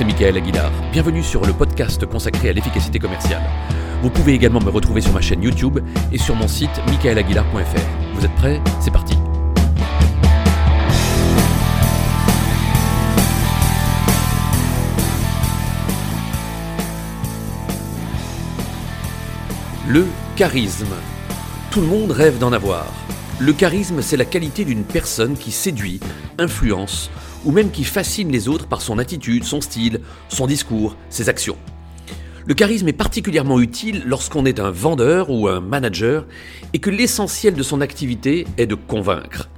c'est Michael Aguilar. Bienvenue sur le podcast consacré à l'efficacité commerciale. Vous pouvez également me retrouver sur ma chaîne YouTube et sur mon site michaelaguilar.fr. Vous êtes prêts? C'est parti Le charisme. Tout le monde rêve d'en avoir. Le charisme, c'est la qualité d'une personne qui séduit, influence, ou même qui fascine les autres par son attitude, son style, son discours, ses actions. Le charisme est particulièrement utile lorsqu'on est un vendeur ou un manager et que l'essentiel de son activité est de convaincre.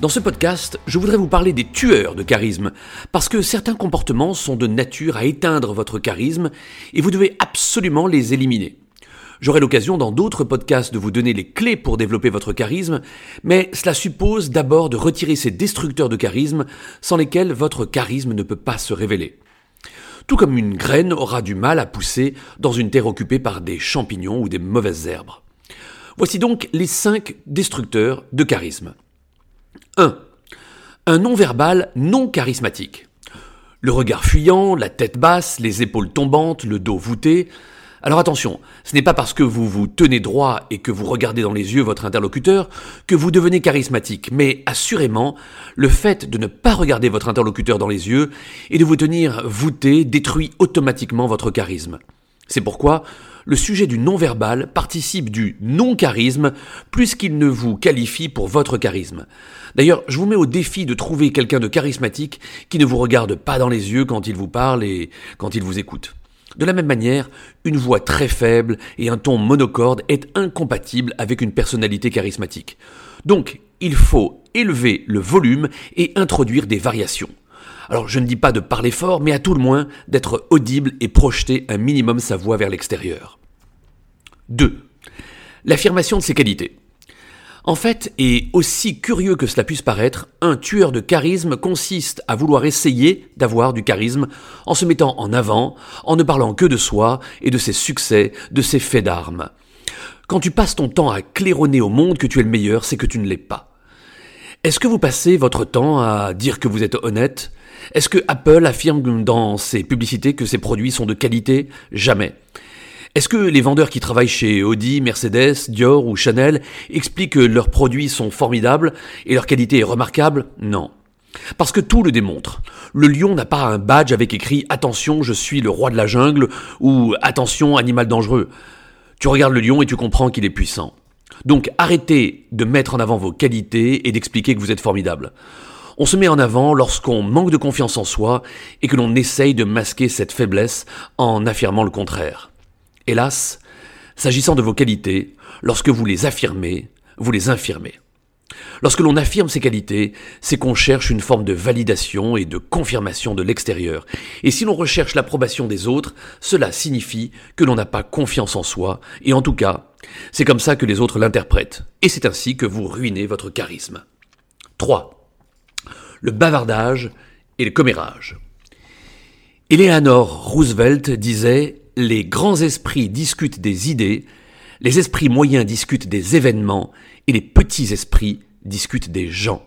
Dans ce podcast, je voudrais vous parler des tueurs de charisme, parce que certains comportements sont de nature à éteindre votre charisme et vous devez absolument les éliminer. J'aurai l'occasion dans d'autres podcasts de vous donner les clés pour développer votre charisme, mais cela suppose d'abord de retirer ces destructeurs de charisme sans lesquels votre charisme ne peut pas se révéler. Tout comme une graine aura du mal à pousser dans une terre occupée par des champignons ou des mauvaises herbes. Voici donc les 5 destructeurs de charisme. 1. Un non-verbal non charismatique. Le regard fuyant, la tête basse, les épaules tombantes, le dos voûté, alors attention, ce n'est pas parce que vous vous tenez droit et que vous regardez dans les yeux votre interlocuteur que vous devenez charismatique, mais assurément, le fait de ne pas regarder votre interlocuteur dans les yeux et de vous tenir voûté détruit automatiquement votre charisme. C'est pourquoi le sujet du non-verbal participe du non-charisme plus qu'il ne vous qualifie pour votre charisme. D'ailleurs, je vous mets au défi de trouver quelqu'un de charismatique qui ne vous regarde pas dans les yeux quand il vous parle et quand il vous écoute. De la même manière, une voix très faible et un ton monocorde est incompatible avec une personnalité charismatique. Donc, il faut élever le volume et introduire des variations. Alors, je ne dis pas de parler fort, mais à tout le moins d'être audible et projeter un minimum sa voix vers l'extérieur. 2. L'affirmation de ses qualités. En fait, et aussi curieux que cela puisse paraître, un tueur de charisme consiste à vouloir essayer d'avoir du charisme en se mettant en avant, en ne parlant que de soi et de ses succès, de ses faits d'armes. Quand tu passes ton temps à claironner au monde que tu es le meilleur, c'est que tu ne l'es pas. Est-ce que vous passez votre temps à dire que vous êtes honnête? Est-ce que Apple affirme dans ses publicités que ses produits sont de qualité? Jamais. Est-ce que les vendeurs qui travaillent chez Audi, Mercedes, Dior ou Chanel expliquent que leurs produits sont formidables et leur qualité est remarquable? Non. Parce que tout le démontre. Le lion n'a pas un badge avec écrit Attention, je suis le roi de la jungle ou Attention, animal dangereux. Tu regardes le lion et tu comprends qu'il est puissant. Donc arrêtez de mettre en avant vos qualités et d'expliquer que vous êtes formidable. On se met en avant lorsqu'on manque de confiance en soi et que l'on essaye de masquer cette faiblesse en affirmant le contraire. Hélas, s'agissant de vos qualités, lorsque vous les affirmez, vous les infirmez. Lorsque l'on affirme ses qualités, c'est qu'on cherche une forme de validation et de confirmation de l'extérieur. Et si l'on recherche l'approbation des autres, cela signifie que l'on n'a pas confiance en soi, et en tout cas, c'est comme ça que les autres l'interprètent. Et c'est ainsi que vous ruinez votre charisme. 3. Le bavardage et le commérage. Eleanor Roosevelt disait les grands esprits discutent des idées, les esprits moyens discutent des événements, et les petits esprits discutent des gens.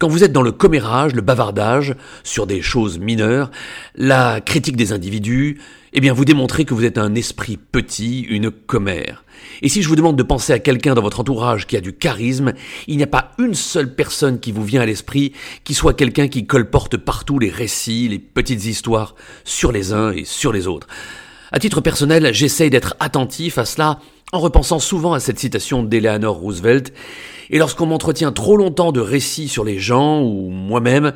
Quand vous êtes dans le commérage, le bavardage, sur des choses mineures, la critique des individus, eh bien vous démontrez que vous êtes un esprit petit, une commère. Et si je vous demande de penser à quelqu'un dans votre entourage qui a du charisme, il n'y a pas une seule personne qui vous vient à l'esprit qui soit quelqu'un qui colporte partout les récits, les petites histoires sur les uns et sur les autres. À titre personnel, j'essaye d'être attentif à cela en repensant souvent à cette citation d'Eleanor Roosevelt, et lorsqu'on m'entretient trop longtemps de récits sur les gens ou moi-même,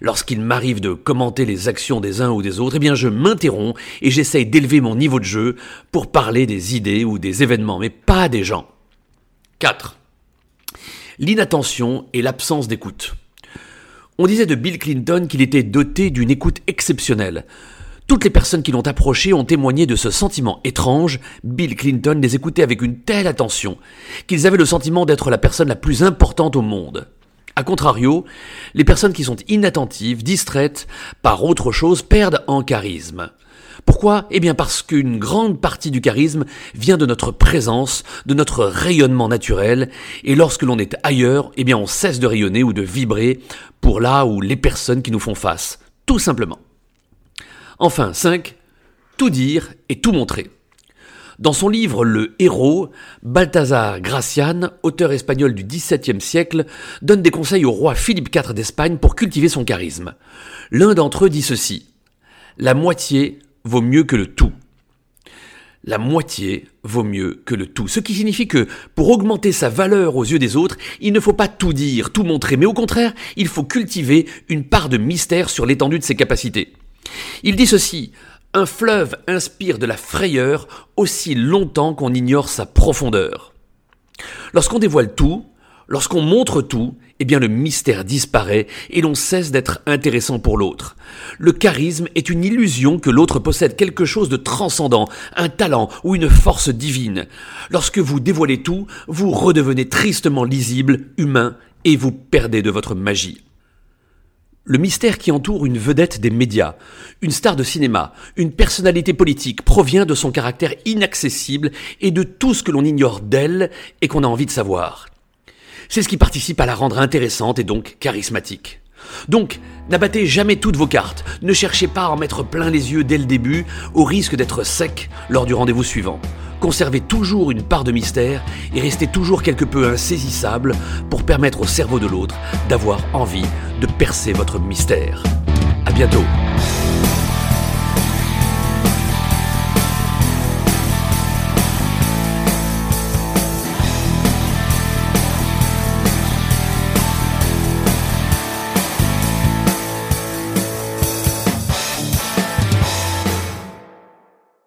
lorsqu'il m'arrive de commenter les actions des uns ou des autres, eh bien je m'interromps et j'essaye d'élever mon niveau de jeu pour parler des idées ou des événements, mais pas des gens. 4. L'inattention et l'absence d'écoute. On disait de Bill Clinton qu'il était doté d'une écoute exceptionnelle. Toutes les personnes qui l'ont approché ont témoigné de ce sentiment étrange. Bill Clinton les écoutait avec une telle attention qu'ils avaient le sentiment d'être la personne la plus importante au monde. A contrario, les personnes qui sont inattentives, distraites par autre chose, perdent en charisme. Pourquoi? Eh bien parce qu'une grande partie du charisme vient de notre présence, de notre rayonnement naturel, et lorsque l'on est ailleurs, eh bien on cesse de rayonner ou de vibrer pour là où les personnes qui nous font face, tout simplement. Enfin, 5. Tout dire et tout montrer. Dans son livre Le Héros, Balthazar Gracian, auteur espagnol du XVIIe siècle, donne des conseils au roi Philippe IV d'Espagne pour cultiver son charisme. L'un d'entre eux dit ceci La moitié vaut mieux que le tout. La moitié vaut mieux que le tout. Ce qui signifie que, pour augmenter sa valeur aux yeux des autres, il ne faut pas tout dire, tout montrer, mais au contraire, il faut cultiver une part de mystère sur l'étendue de ses capacités. Il dit ceci un fleuve inspire de la frayeur aussi longtemps qu'on ignore sa profondeur. Lorsqu'on dévoile tout, lorsqu'on montre tout, eh bien le mystère disparaît et l'on cesse d'être intéressant pour l'autre. Le charisme est une illusion que l'autre possède quelque chose de transcendant, un talent ou une force divine. Lorsque vous dévoilez tout, vous redevenez tristement lisible, humain, et vous perdez de votre magie. Le mystère qui entoure une vedette des médias, une star de cinéma, une personnalité politique provient de son caractère inaccessible et de tout ce que l'on ignore d'elle et qu'on a envie de savoir. C'est ce qui participe à la rendre intéressante et donc charismatique. Donc, n'abattez jamais toutes vos cartes, ne cherchez pas à en mettre plein les yeux dès le début, au risque d'être sec lors du rendez-vous suivant. Conservez toujours une part de mystère et restez toujours quelque peu insaisissable pour permettre au cerveau de l'autre d'avoir envie de percer votre mystère. À bientôt